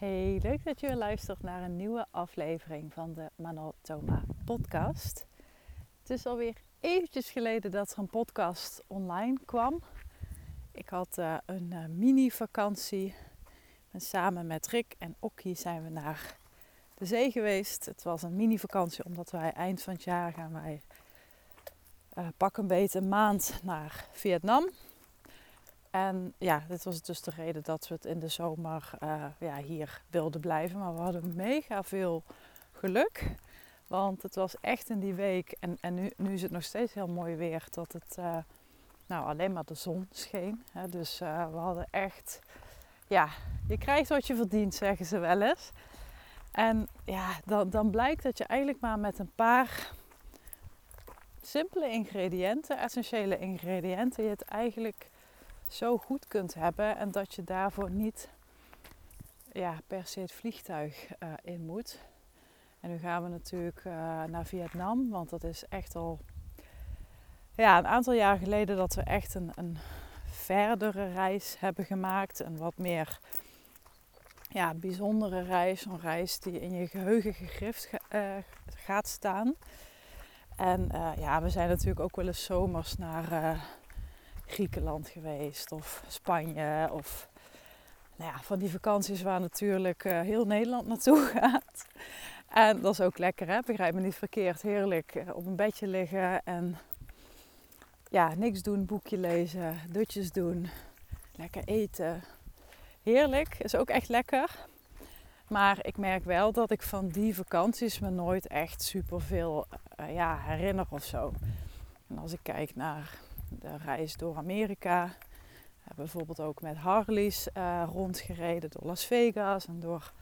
Hey, leuk dat je weer luistert naar een nieuwe aflevering van de Manotoma podcast. Het is alweer eventjes geleden dat er een podcast online kwam. Ik had uh, een uh, mini-vakantie. En samen met Rick en Okkie zijn we naar de zee geweest. Het was een mini-vakantie omdat wij eind van het jaar gaan wij uh, pak een beetje een maand naar Vietnam. En ja, dit was dus de reden dat we het in de zomer uh, ja, hier wilden blijven. Maar we hadden mega veel geluk. Want het was echt in die week, en, en nu, nu is het nog steeds heel mooi weer, dat het uh, nou, alleen maar de zon scheen. Hè. Dus uh, we hadden echt, ja, je krijgt wat je verdient, zeggen ze wel eens. En ja, dan, dan blijkt dat je eigenlijk maar met een paar simpele ingrediënten, essentiële ingrediënten, je het eigenlijk zo goed kunt hebben en dat je daarvoor niet ja, per se het vliegtuig uh, in moet. En nu gaan we natuurlijk uh, naar Vietnam, want dat is echt al ja, een aantal jaar geleden dat we echt een, een verdere reis hebben gemaakt. Een wat meer ja, bijzondere reis. Een reis die in je geheugen gegrift uh, gaat staan. En ja, we zijn natuurlijk ook wel eens zomers naar Griekenland geweest of Spanje of nou ja, van die vakanties waar natuurlijk uh, heel Nederland naartoe gaat. En dat is ook lekker hè, begrijp me niet verkeerd. Heerlijk uh, op een bedje liggen en ja, niks doen, boekje lezen, dutjes doen, lekker eten. Heerlijk, is ook echt lekker. Maar ik merk wel dat ik van die vakanties me nooit echt super veel uh, ja, herinner of zo. En als ik kijk naar de reis door Amerika. Bijvoorbeeld ook met Harleys uh, rondgereden door Las Vegas en door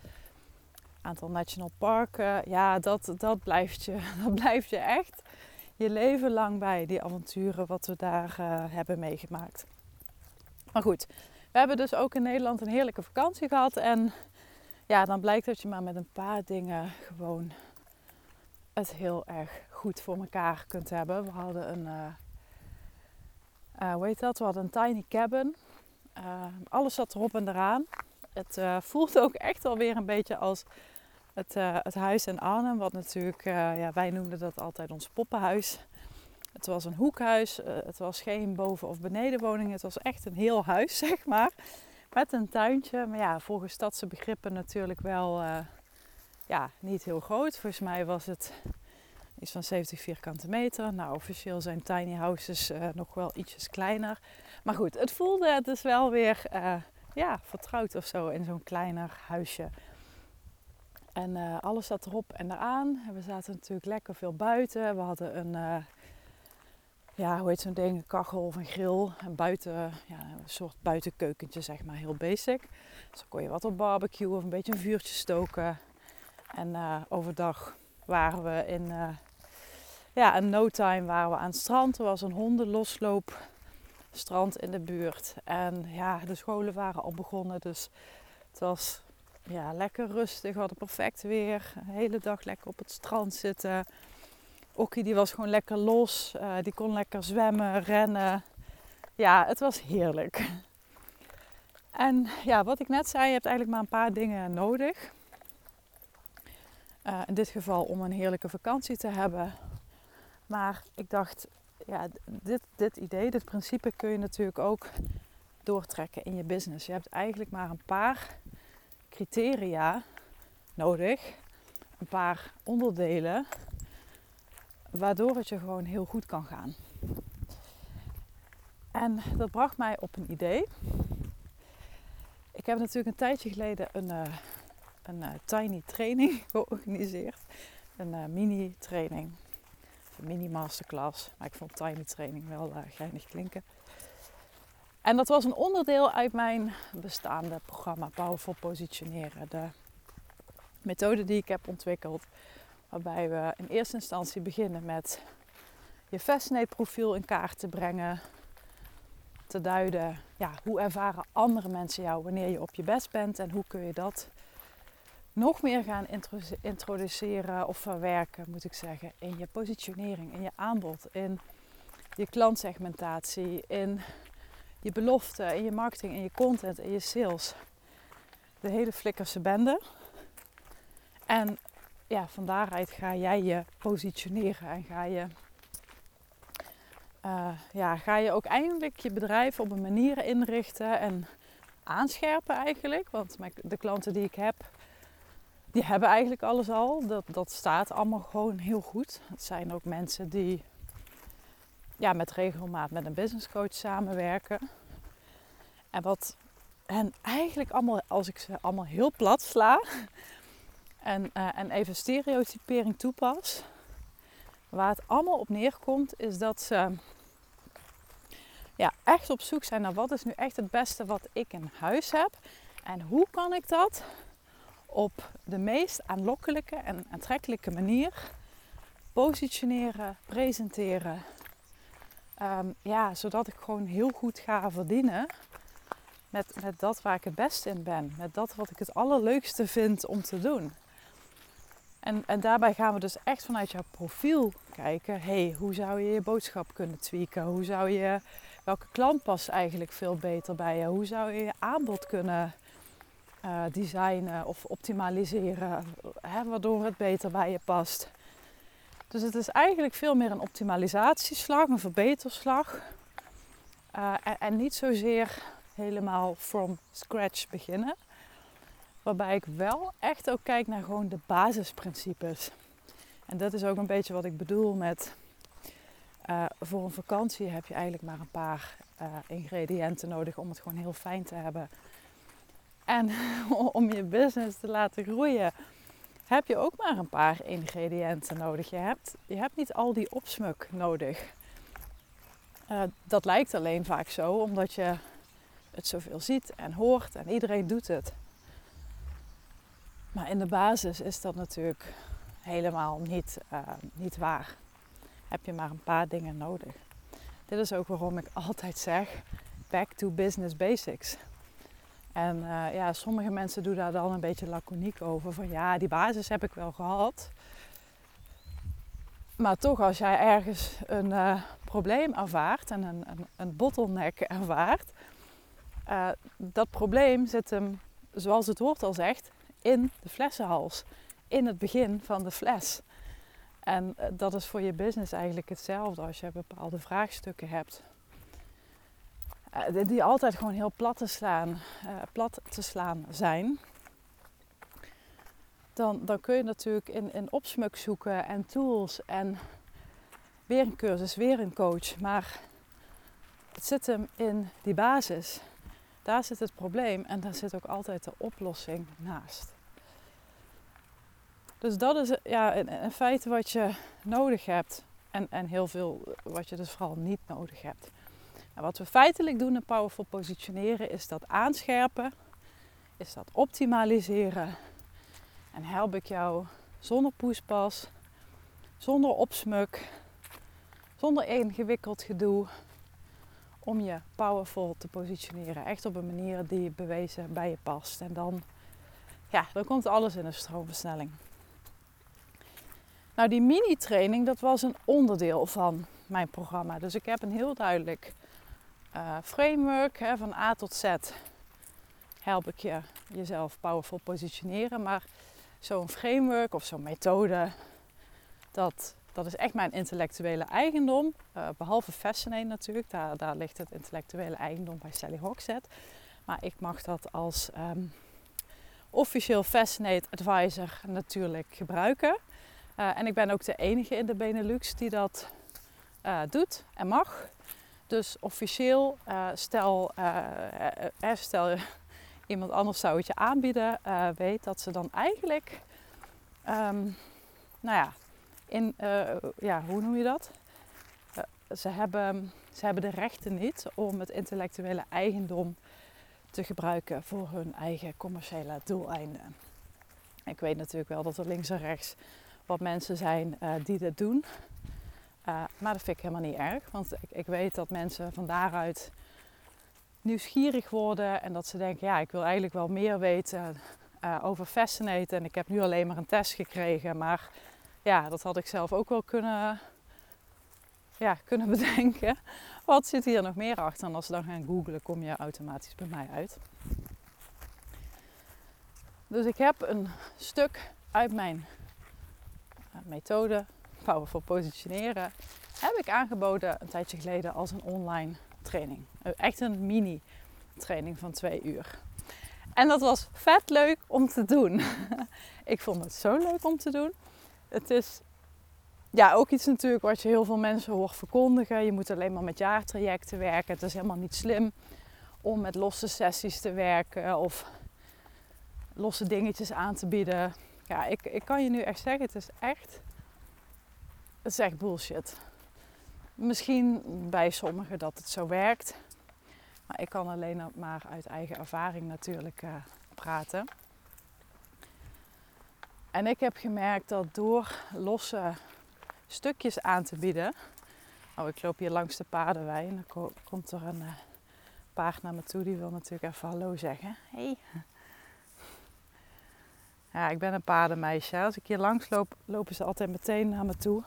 een aantal national parken. Ja, dat, dat, blijft je, dat blijft je echt je leven lang bij, die avonturen wat we daar uh, hebben meegemaakt. Maar goed, we hebben dus ook in Nederland een heerlijke vakantie gehad. En ja, dan blijkt dat je maar met een paar dingen gewoon het heel erg goed voor elkaar kunt hebben. We hadden een... Uh, uh, hoe heet dat? We hadden een tiny cabin. Uh, alles zat erop en eraan. Het uh, voelt ook echt alweer een beetje als het, het huis in Arnhem. Wat natuurlijk, ja, wij noemden dat altijd ons poppenhuis. Het was een hoekhuis. het was geen boven- of benedenwoning. Het was echt een heel huis, zeg maar. Met een tuintje. Maar ja, volgens stadse begrippen natuurlijk wel ja, niet heel groot. Volgens mij was het is van 70 vierkante meter. Nou, officieel zijn tiny houses uh, nog wel ietsjes kleiner. Maar goed, het voelde het dus wel weer uh, ja, vertrouwd of zo in zo'n kleiner huisje. En uh, alles zat erop en eraan. We zaten natuurlijk lekker veel buiten. We hadden een, ja, hoe heet zo'n ding, een kachel of een grill. En buiten, ja, een soort buitenkeukentje, zeg maar, heel basic. Dus kon je wat op barbecue of een beetje een vuurtje stoken. En overdag waren we in ja, in no time waren we aan het strand. Er was een hondenlosloopstrand in de buurt. En ja, de scholen waren al begonnen. Dus het was ja, lekker rustig. We hadden perfect weer. De hele dag lekker op het strand zitten. Okkie die was gewoon lekker los. Uh, die kon lekker zwemmen, rennen. Ja, het was heerlijk. En ja, wat ik net zei, je hebt eigenlijk maar een paar dingen nodig. Uh, in dit geval om een heerlijke vakantie te hebben. Maar ik dacht, ja, dit, dit idee, dit principe kun je natuurlijk ook doortrekken in je business. Je hebt eigenlijk maar een paar criteria nodig, een paar onderdelen, waardoor het je gewoon heel goed kan gaan. En dat bracht mij op een idee. Ik heb natuurlijk een tijdje geleden een, uh, een uh, tiny training georganiseerd. Een uh, mini training mini masterclass. Maar ik vond tiny training wel uh, geinig klinken. En dat was een onderdeel uit mijn bestaande programma Powerful Positioneren. De methode die ik heb ontwikkeld. Waarbij we in eerste instantie beginnen met je Fascinate profiel in kaart te brengen. Te duiden, ja, hoe ervaren andere mensen jou wanneer je op je best bent. En hoe kun je dat nog meer gaan introduceren of verwerken, moet ik zeggen, in je positionering, in je aanbod, in je klantsegmentatie, in je belofte, in je marketing, in je content, in je sales. de hele flikkerse bende. En ja, van daaruit ga jij je positioneren en ga je, uh, ja, ga je ook eindelijk je bedrijf op een manier inrichten en aanscherpen eigenlijk. Want de klanten die ik heb, die hebben eigenlijk alles al. Dat, dat staat allemaal gewoon heel goed. Het zijn ook mensen die ja, met regelmaat met een business coach samenwerken. En wat hen eigenlijk allemaal, als ik ze allemaal heel plat sla en, uh, en even stereotypering toepas, waar het allemaal op neerkomt, is dat ze ja, echt op zoek zijn naar wat is nu echt het beste wat ik in huis heb. En hoe kan ik dat op de meest aanlokkelijke en aantrekkelijke manier positioneren, presenteren. Ehm, ja, zodat ik gewoon heel goed ga verdienen met, met dat waar ik het beste in ben. Met dat wat ik het allerleukste vind om te doen. En, en daarbij gaan we dus echt vanuit jouw profiel kijken. hey, hoe zou je je boodschap kunnen tweaken? Hoe zou je, welke klant past eigenlijk veel beter bij je? Hoe zou je je aanbod kunnen uh, designen of optimaliseren? Hè, waardoor het beter bij je past. Dus het is eigenlijk veel meer een optimalisatieslag, een verbeterslag. Uh, en, niet zozeer helemaal from scratch beginnen. Waarbij ik wel echt ook kijk naar gewoon de basisprincipes. En dat is ook een beetje wat ik bedoel met uh, voor een vakantie heb je eigenlijk maar een paar ingrediënten nodig om het gewoon heel fijn te hebben. En om je business te laten groeien, heb je ook maar een paar ingrediënten nodig. Je hebt, je hebt niet al die opsmuk nodig. Uh, dat lijkt alleen vaak zo, omdat je het zoveel ziet en hoort en iedereen doet het. Maar in de basis is dat natuurlijk helemaal niet, uh, niet waar. Heb je maar een paar dingen nodig. Dit is ook waarom ik altijd zeg: back to business basics. En uh, ja, sommige mensen doen daar dan een beetje laconiek over. Van ja, die basis heb ik wel gehad. Maar toch, als jij ergens een uh, probleem ervaart en een, een, bottleneck ervaart, uh, dat probleem zit hem, zoals het woord al zegt, in de flessenhals. In het begin van de fles. En dat is voor je business eigenlijk hetzelfde als je bepaalde vraagstukken hebt. Uh, die altijd gewoon heel plat te slaan, plat te slaan zijn. Dan, dan kun je natuurlijk in, in opsmuk zoeken en tools en weer een cursus, weer een coach. Maar het zit hem in die basis. Daar zit het probleem en daar zit ook altijd de oplossing naast. Dus dat is ja, in, in feite wat je nodig hebt. En, en heel veel wat je dus vooral niet nodig hebt. En wat we feitelijk doen in Powerful Positioneren is dat aanscherpen, is dat optimaliseren. En help ik jou zonder poespas, zonder opsmuk, zonder ingewikkeld gedoe, om je powerful te positioneren. Echt op een manier die bewezen bij je past. En dan, ja, dan komt alles in een stroomversnelling. Nou, die mini-training, dat was een onderdeel van mijn programma. Dus ik heb een heel duidelijk uh, framework hè, van A tot Z. Help ik je jezelf powerful positioneren. Maar zo'n framework of zo'n methode, dat dat is echt mijn intellectuele eigendom. Uh, behalve Fascinate natuurlijk, daar, daar ligt het intellectuele eigendom bij Sally Hogshead. Maar ik mag dat als um, officieel Fascinate Advisor natuurlijk gebruiken. Uh, en ik ben ook de enige in de Benelux die dat doet en mag. Dus officieel, stel, stel iemand anders zou het je aanbieden, weet dat ze dan eigenlijk, um, nou ja, in, uh, ja, hoe noem je dat? Uh, ze, hebben, ze hebben de rechten niet om het intellectuele eigendom te gebruiken voor hun eigen commerciële doeleinden. Ik weet natuurlijk wel dat er links en rechts wat mensen zijn uh, die dit doen. Maar dat vind ik helemaal niet erg, want ik, ik weet dat mensen van daaruit nieuwsgierig worden en dat ze denken, ja, ik wil eigenlijk wel meer weten over Fascinate en ik heb nu alleen maar een test gekregen, maar ja, dat had ik zelf ook wel kunnen, ja, kunnen bedenken. Wat zit hier nog meer achter? En als ze dan gaan googlen, kom je automatisch bij mij uit. Dus ik heb een stuk uit mijn uh, methode, Powerful Positioneren, heb ik aangeboden een tijdje geleden als een online training. Echt een mini training van twee uur. En dat was vet leuk om te doen. ik vond het zo leuk om te doen. Het is ja, ook iets natuurlijk wat je heel veel mensen hoort verkondigen. Je moet alleen maar met jaartrajecten werken. Het is helemaal niet slim om met losse sessies te werken of losse dingetjes aan te bieden. Ja, ik, ik kan je nu echt zeggen, het is echt, het is echt bullshit. Misschien bij sommigen dat het zo werkt. Maar ik kan alleen maar uit eigen ervaring natuurlijk uh, praten. En ik heb gemerkt dat door losse stukjes aan te bieden. Oh, ik loop hier langs de paardenwei en dan komt er een uh, paard naar me toe. Die wil natuurlijk even hallo zeggen. Hey. Ja, ik ben een paardenmeisje. Als ik hier langs loop, lopen ze altijd meteen naar me toe.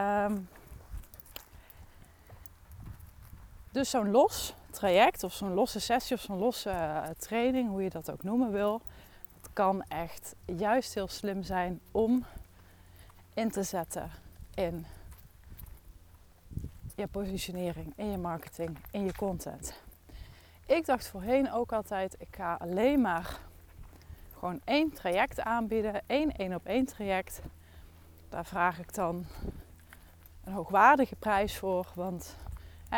Um, dus zo'n los traject of zo'n losse sessie of zo'n losse uh, training, hoe je dat ook noemen wil, kan echt juist heel slim zijn om in te zetten in je positionering, in je marketing, in je content. Ik dacht voorheen ook altijd, ik ga alleen maar gewoon één traject aanbieden, één één op één traject. Daar vraag ik dan een hoogwaardige prijs voor, want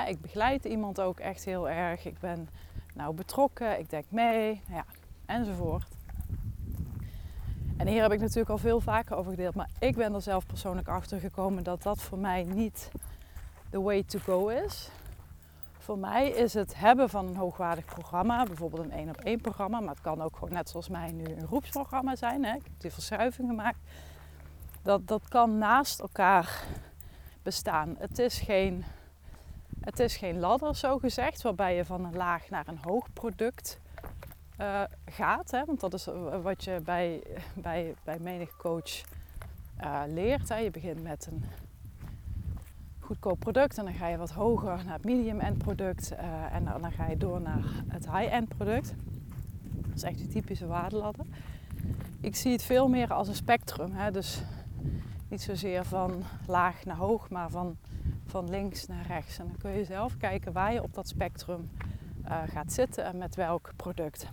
ik begeleid iemand ook echt heel erg. Ik ben nou betrokken, ik denk mee, ja, enzovoort. En hier heb ik natuurlijk al veel vaker over gedeeld, maar ik ben er zelf persoonlijk achter gekomen dat dat voor mij niet the way to go is. Voor mij is het hebben van een hoogwaardig programma, bijvoorbeeld een één op één programma, maar het kan ook gewoon net zoals mij nu een groepsprogramma zijn. Hè? Ik heb die verschuiving gemaakt. Dat, dat kan naast elkaar bestaan. Het is geen, het is geen ladder, zo gezegd, waarbij je van een laag naar een hoog product uh, gaat. Hè? Want dat is wat je bij, bij, bij menig coach uh, leert. Hè? Je begint met een goedkoop product en dan ga je wat hoger naar het medium-end product en dan, dan, ga je door naar het high-end product. Dat is echt die typische waardeladder. Ik zie het veel meer als een spectrum. Hè? Dus niet zozeer van laag naar hoog, maar van, van links naar rechts. En dan kun je zelf kijken waar je op dat spectrum uh, gaat zitten en met welk product.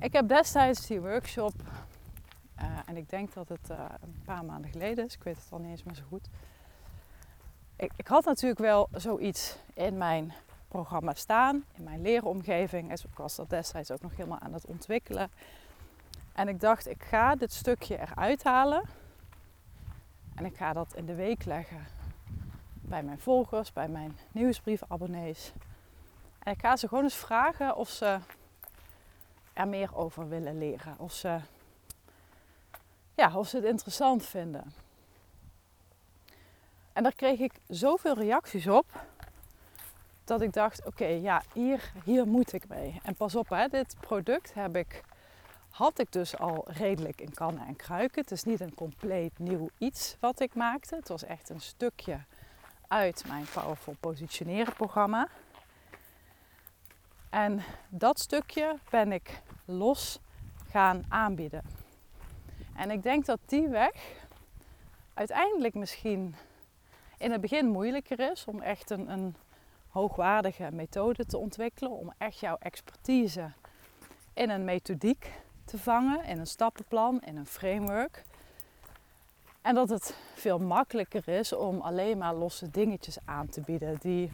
Ik heb destijds die workshop, uh, en ik denk dat het uh, een paar maanden geleden is, ik weet het al niet eens meer zo goed. Ik, ik, had natuurlijk wel zoiets in mijn programma staan, in mijn leeromgeving. Ik was dat destijds ook nog helemaal aan het ontwikkelen. En ik dacht, ik ga dit stukje eruit halen. En ik ga dat in de week leggen bij mijn volgers, bij mijn nieuwsbriefabonnees. En ik ga ze gewoon eens vragen of ze er meer over willen leren. Of ze, ja, of ze het interessant vinden. En daar kreeg ik zoveel reacties op. Dat ik dacht, oké, ja, hier, hier moet ik mee. En pas op, hè, dit product heb ik, had ik dus al redelijk in kannen en kruiken. Het is niet een compleet nieuw iets wat ik maakte. Het was echt een stukje uit mijn Powerful Positioneren programma. En dat stukje ben ik los gaan aanbieden. En ik denk dat die weg uiteindelijk misschien in het begin moeilijker is om echt een, een hoogwaardige methode te ontwikkelen. Om echt jouw expertise in een methodiek te vangen, in een stappenplan, in een framework. En dat het veel makkelijker is om alleen maar losse dingetjes aan te bieden die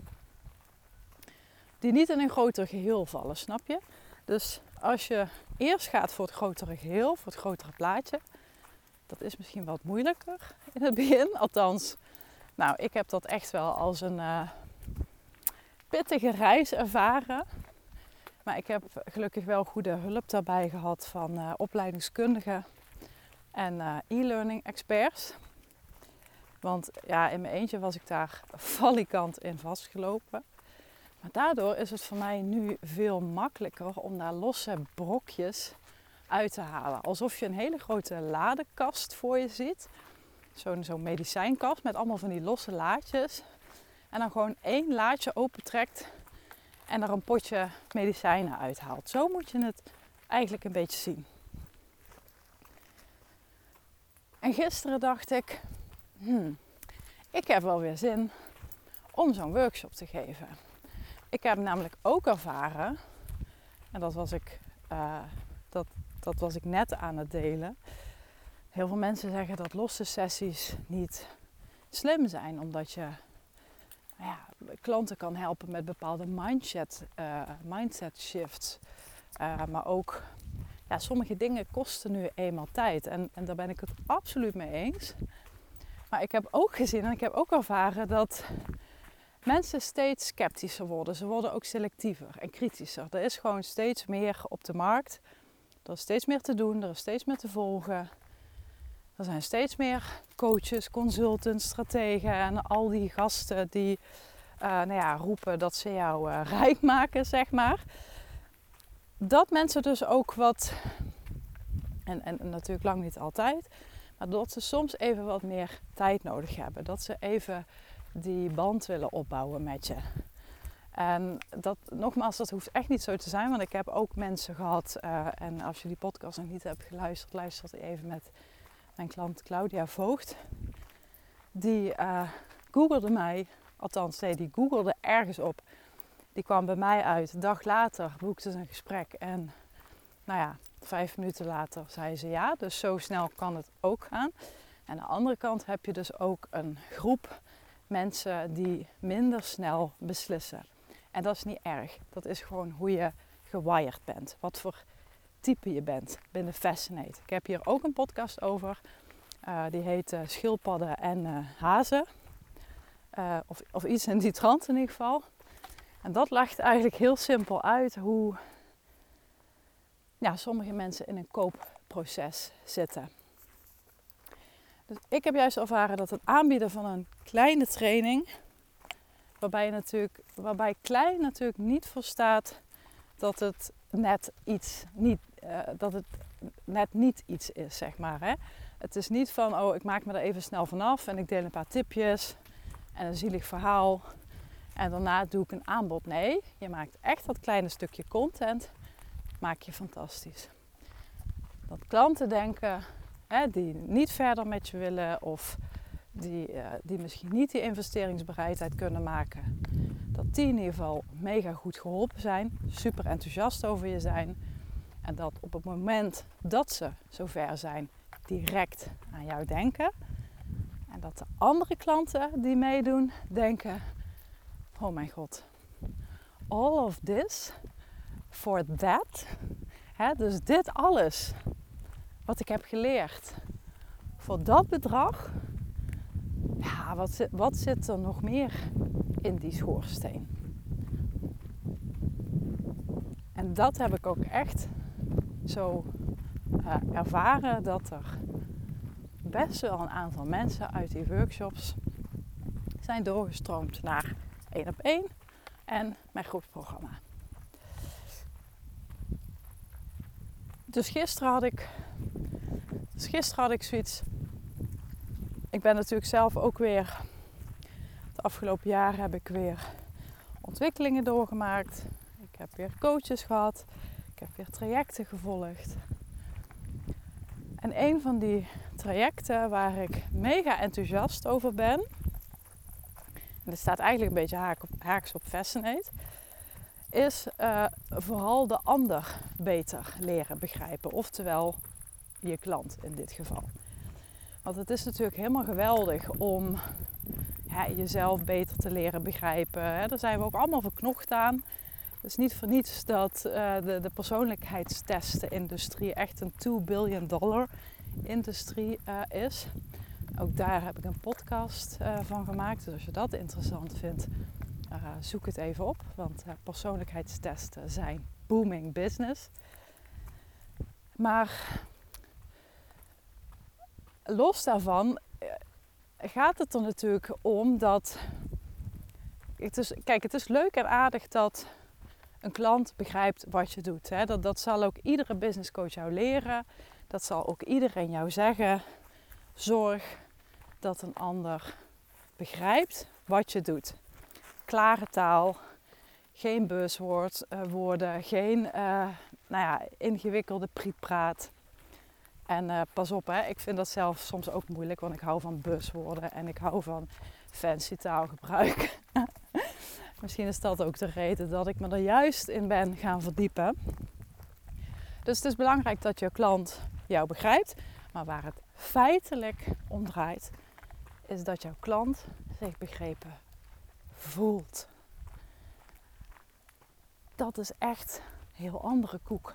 die niet in een groter geheel vallen, snap je? Dus als je eerst gaat voor het grotere geheel, voor het grotere plaatje, dat is misschien wat moeilijker in het begin. Althans, nou, ik heb dat echt wel als een uh, pittige reis ervaren. Maar ik heb gelukkig wel goede hulp daarbij gehad van uh, opleidingskundigen en uh, e-learning experts. Want ja, in mijn eentje was ik daar valikant in vastgelopen. Maar daardoor is het voor mij nu veel makkelijker om daar losse brokjes uit te halen. Alsof je een hele grote ladekast voor je ziet. Zo'n zo'n medicijnkast met allemaal van die losse laadjes. En dan gewoon één laadje opentrekt en er een potje medicijnen uithaalt. Zo moet je het eigenlijk een beetje zien. En gisteren dacht ik, hmm, ik heb wel weer zin om zo'n workshop te geven. Ik heb namelijk ook ervaren, en dat was ik, uh, dat, dat was ik net aan het delen. Heel veel mensen zeggen dat losse sessies niet slim zijn, omdat je ja, klanten kan helpen met bepaalde mindset, uh, mindset shifts. Uh, maar ook ja, sommige dingen kosten nu eenmaal tijd. En, en daar ben ik het absoluut mee eens. Maar ik heb ook gezien en ik heb ook ervaren dat mensen steeds sceptischer worden. Ze worden ook selectiever en kritischer. Er is gewoon steeds meer op de markt. Er is steeds meer te doen, er is steeds meer te volgen. Er zijn steeds meer coaches, consultants, strategen en al die gasten die uh, nou ja, roepen dat ze jou uh, rijk maken, zeg maar. Dat mensen dus ook wat, en, en natuurlijk lang niet altijd, maar dat ze soms even wat meer tijd nodig hebben. Dat ze even die band willen opbouwen met je. En dat, nogmaals, dat hoeft echt niet zo te zijn, want ik heb ook mensen gehad. Uh, en als je die podcast nog niet hebt geluisterd, luister even met mijn klant Claudia Voogd. Die uh, googelde mij, althans, nee, die googelde ergens op. Die kwam bij mij uit. Een dag later boekte ze een gesprek. En nou ja, vijf minuten later zei ze ja. Dus zo snel kan het ook gaan. En aan de andere kant heb je dus ook een groep mensen die minder snel beslissen. En dat is niet erg. Dat is gewoon hoe je gewired bent. Wat voor type je bent binnen Fascinate. Ik heb hier ook een podcast over. Uh, die heet uh, Schildpadden en uh, Hazen. of, of iets in die trant in ieder geval. En dat legt eigenlijk heel simpel uit hoe ja, sommige mensen in een koopproces zitten. Dus ik heb juist ervaren dat het aanbieden van een kleine training, waarbij, natuurlijk, waarbij klein natuurlijk niet voor staat dat het net iets niet, uh, dat het net niet iets is, zeg maar. Hè? Het is niet van, oh, ik maak me er even snel vanaf en ik deel een paar tipjes en een zielig verhaal en daarna doe ik een aanbod. Nee, je maakt echt dat kleine stukje content, maak je fantastisch. Dat klanten denken, hè, die niet verder met je willen of die, uh, die misschien niet die investeringsbereidheid kunnen maken, dat die in ieder geval mega goed geholpen zijn, super enthousiast over je zijn. En dat op het moment dat ze zover zijn, direct aan jou denken. En dat de andere klanten die meedoen, denken: Oh mijn god, all of this for that. Hè, dus dit alles wat ik heb geleerd voor dat bedrag. Ja, wat wat zit er nog meer in die schoorsteen? En dat heb ik ook echt zo uh, ervaren dat er best wel een aantal mensen uit die workshops zijn doorgestroomd naar één op één en mijn groepsprogramma. Dus gisteren had ik, dus gisteren had ik zoiets. Ik ben natuurlijk zelf ook weer. Het afgelopen jaar heb ik weer ontwikkelingen doorgemaakt. Ik heb weer coaches gehad. Ik heb weer trajecten gevolgd. En een van die trajecten waar ik mega enthousiast over ben, en dat staat eigenlijk een beetje haaks op Fascinate, is uh, vooral de ander beter leren begrijpen. Oftewel je klant in dit geval. Want het is natuurlijk helemaal geweldig om jezelf beter te leren begrijpen. Daar zijn we ook allemaal verknocht aan. Is niet voor niets dat uh, de, de persoonlijkheidstesten-industrie echt een 2 billion dollar industrie uh, is. Ook daar heb ik een podcast uh, van gemaakt. Dus als je dat interessant vindt, zoek het even op. Want persoonlijkheidstesten zijn booming business. Maar los daarvan gaat het er natuurlijk om dat. Het is, kijk, het is leuk en aardig dat een klant begrijpt wat je doet. Hè. Dat, dat zal ook iedere business coach jou leren. Dat zal ook iedereen jou zeggen. Zorg dat een ander begrijpt wat je doet. Klare taal. Geen buzzwoorden, geen uh, nou ja, ingewikkelde prietpraat. En uh, pas op, hè, ik vind dat zelf soms ook moeilijk, want ik hou van buzzwoorden en ik hou van fancy taalgebruik. Misschien is dat ook de reden dat ik me er juist in ben gaan verdiepen. Dus het is belangrijk dat je klant jou begrijpt. Maar waar het feitelijk om draait, is dat jouw klant zich begrepen voelt. Dat is echt een heel andere koek.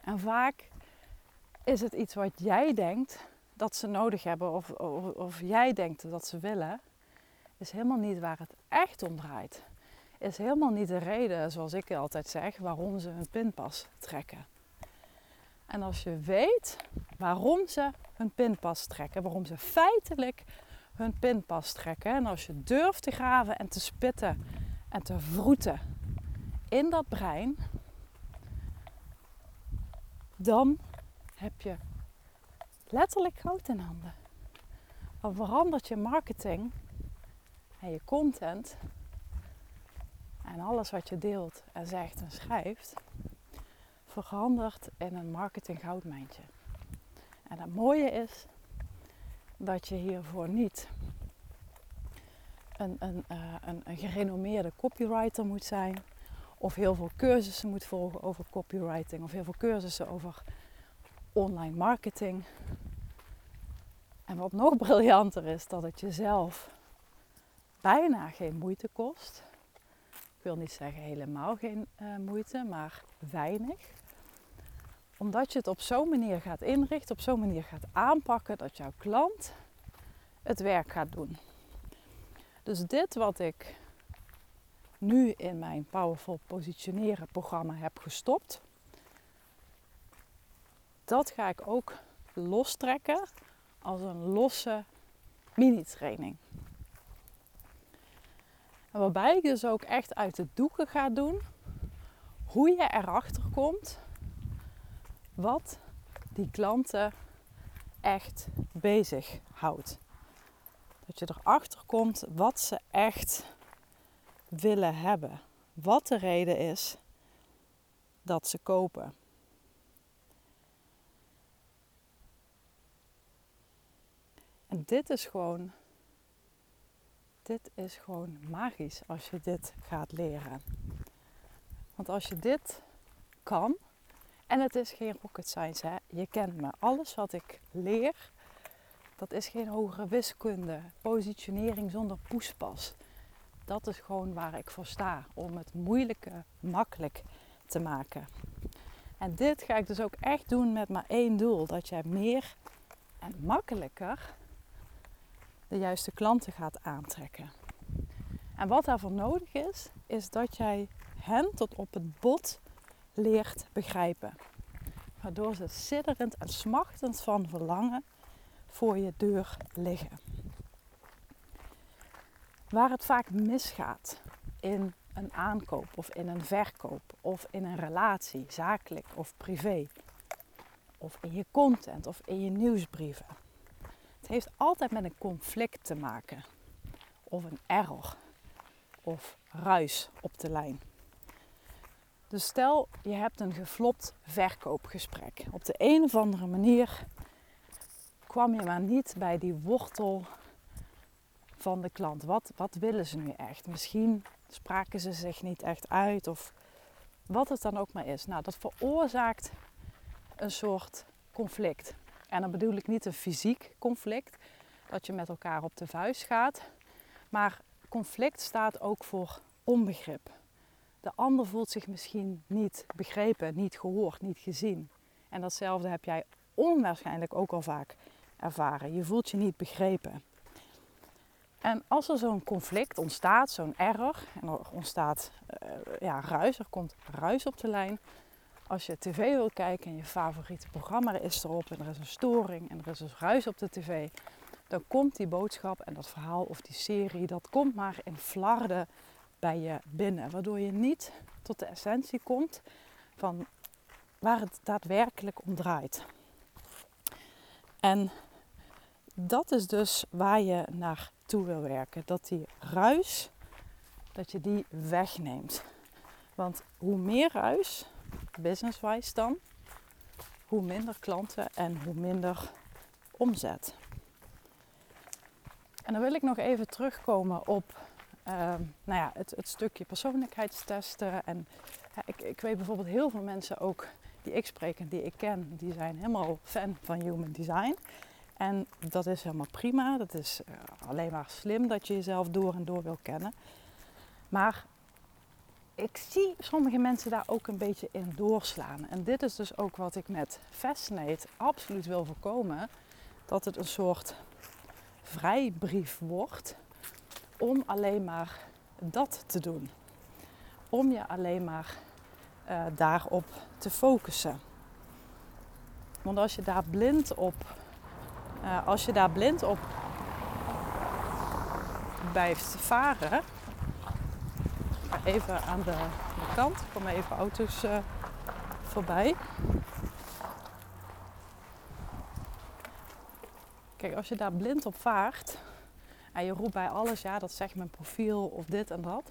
En vaak is het iets wat jij denkt dat ze nodig hebben of, of, of jij denkt dat ze willen, is helemaal niet waar het echt om draait. Is helemaal niet de reden, zoals ik altijd zeg, waarom ze hun pinpas trekken. En als je weet waarom ze hun pinpas trekken, waarom ze feitelijk hun pinpas trekken, en als je durft te graven en te spitten en te vroeten in dat brein, dan heb je letterlijk goud in handen. Dan verandert je marketing en je content en alles wat je deelt en zegt en schrijft, verandert in een marketing goudmijntje. En het mooie is dat je hiervoor niet een, een, een, een gerenommeerde copywriter moet zijn. Of heel veel cursussen moet volgen over copywriting. Of heel veel cursussen over online marketing. En wat nog briljanter is, dat het jezelf bijna geen moeite kost. Ik wil niet zeggen helemaal geen uh, moeite, maar weinig. Omdat je het op zo'n manier gaat inrichten, op zo'n manier gaat aanpakken dat jouw klant het werk gaat doen. Dus dit wat ik nu in mijn Powerful Positioneren programma heb gestopt, dat ga ik ook lostrekken als een losse mini-training. Waarbij ik dus ook echt uit de doeken ga doen hoe je erachter komt wat die klanten echt bezig houdt. Dat je erachter komt wat ze echt willen hebben. Wat de reden is dat ze kopen. En dit is gewoon, dit is gewoon magisch als je dit gaat leren. Want als je dit kan, en het is geen rocket science, hè? je kent me. Alles wat ik leer, dat is geen hogere wiskunde, positionering zonder poespas. Dat is gewoon waar ik voor sta, om het moeilijke makkelijk te maken. En dit ga ik dus ook echt doen met maar één doel: dat jij meer en makkelijker de juiste klanten gaat aantrekken. En wat daarvoor nodig is, is dat jij hen tot op het bot leert begrijpen. Waardoor ze sidderend en smachtend van verlangen voor je deur liggen. Waar het vaak misgaat in een aankoop of in een verkoop of in een relatie, zakelijk of privé, of in je content of in je nieuwsbrieven. Het heeft altijd met een conflict te maken, of een error, of ruis op de lijn. Dus stel je hebt een geflopt verkoopgesprek. Op de een of andere manier kwam je maar niet bij die wortel van de klant. Wat, wat willen ze nu echt? Misschien spraken ze zich niet echt uit of wat het dan ook maar is. Nou, dat veroorzaakt een soort conflict. En dan bedoel ik niet een fysiek conflict, dat je met elkaar op de vuist gaat. Maar conflict staat ook voor onbegrip. De ander voelt zich misschien niet begrepen, niet gehoord, niet gezien. En datzelfde heb jij onwaarschijnlijk ook al vaak ervaren. Je voelt je niet begrepen. En als er zo'n conflict ontstaat, zo'n error, en er ontstaat uh, ja, ruis, er komt ruis op de lijn. Als je tv wil kijken en je favoriete programma is erop en er is een storing en er is dus ruis op de tv, dan komt die boodschap en dat verhaal of die serie, dat komt maar in flarden bij je binnen. Waardoor je niet tot de essentie komt van waar het daadwerkelijk om draait. En dat is dus waar je naartoe wil werken. Dat die ruis dat je die wegneemt. Want hoe meer ruis, business-wise dan, hoe minder klanten en hoe minder omzet. En dan wil ik nog even terugkomen op Ehm, nou ja, het, het, stukje persoonlijkheidstesten. En ik, ik weet bijvoorbeeld heel veel mensen ook die ik spreek en die ik ken, die zijn helemaal fan van human design. En dat is helemaal prima. Dat is uh, alleen maar slim dat je jezelf door en door wil kennen. Maar ik zie sommige mensen daar ook een beetje in doorslaan. En dit is dus ook wat ik met Fascinate absoluut wil voorkomen. Dat het een soort vrijbrief wordt om alleen maar dat te doen. Om je alleen maar uh, daarop te focussen. Want als je daar blind op, uh, als je daar blind op blijft varen. Even aan de, kant, komen even auto's uh, voorbij. Kijk, als je daar blind op vaart, en je roept bij alles, ja, dat zegt mijn profiel of dit en dat,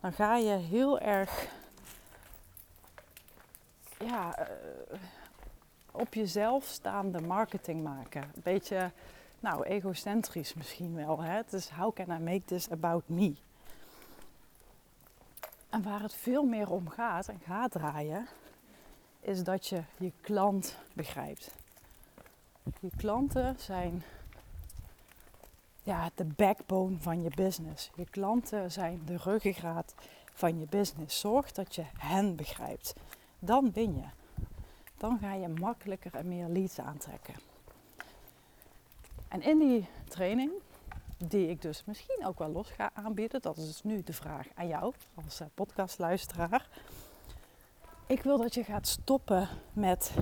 dan ga je heel erg ja, uh, op jezelf staande marketing maken. Een beetje, nou, egocentrisch misschien wel. Hè? Het is how can I make this about me? En waar het veel meer om gaat en gaat draaien, is dat je je klant begrijpt. Je klanten zijn ja, de backbone van je business. Je klanten zijn de ruggengraat van je business. Zorg dat je hen begrijpt. Dan win je. Dan ga je makkelijker en meer leads aantrekken. En in die training, die ik dus misschien ook wel los ga aanbieden, dat is dus nu de vraag aan jou als eh, podcastluisteraar. Ik wil dat je gaat stoppen met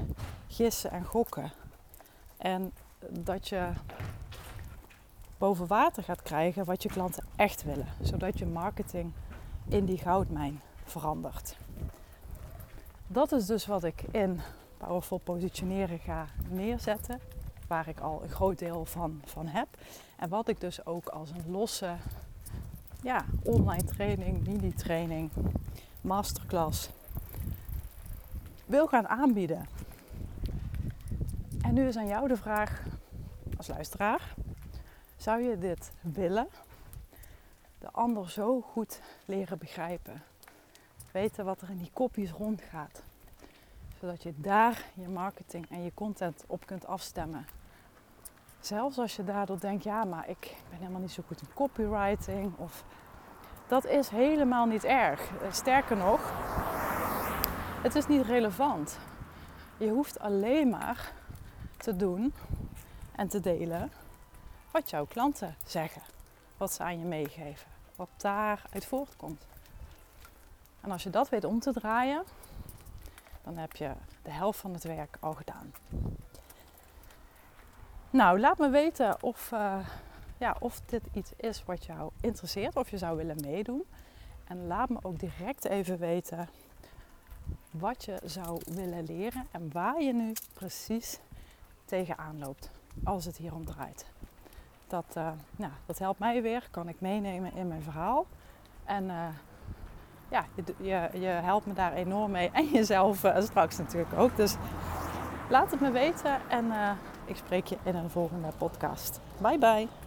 gissen en gokken. En dat je boven water gaat krijgen wat je klanten echt willen. Zodat je marketing in die goudmijn verandert. Dat is dus wat ik in Powerful Positioneren ga neerzetten. Waar ik al een groot deel van, van heb. En wat ik dus ook als een losse ja, online training, mini-training, masterclass wil gaan aanbieden. En nu is aan jou de vraag als luisteraar. Zou je dit willen? De ander zo goed leren begrijpen. Weten wat er in die kopjes rondgaat. Zodat je daar je marketing en je content op kunt afstemmen. Zelfs als je daardoor denkt, ja, maar ik ben helemaal niet zo goed in copywriting. Of dat is helemaal niet erg. Sterker nog, het is niet relevant. Je hoeft alleen maar te doen en te delen wat jouw klanten zeggen, wat ze aan je meegeven, wat daaruit voortkomt. En als je dat weet om te draaien, dan heb je de helft van het werk al gedaan. Nou, laat me weten of, uh, ja, of dit iets is wat jou interesseert, of je zou willen meedoen. En laat me ook direct even weten wat je zou willen leren en waar je nu precies tegenaan loopt als het hier om draait. Dat, uh, nou, dat helpt mij weer, kan ik meenemen in mijn verhaal. En uh, ja, je, je, helpt me daar enorm mee. En jezelf straks natuurlijk ook. Dus laat het me weten en ik spreek je in een volgende podcast. Bye bye.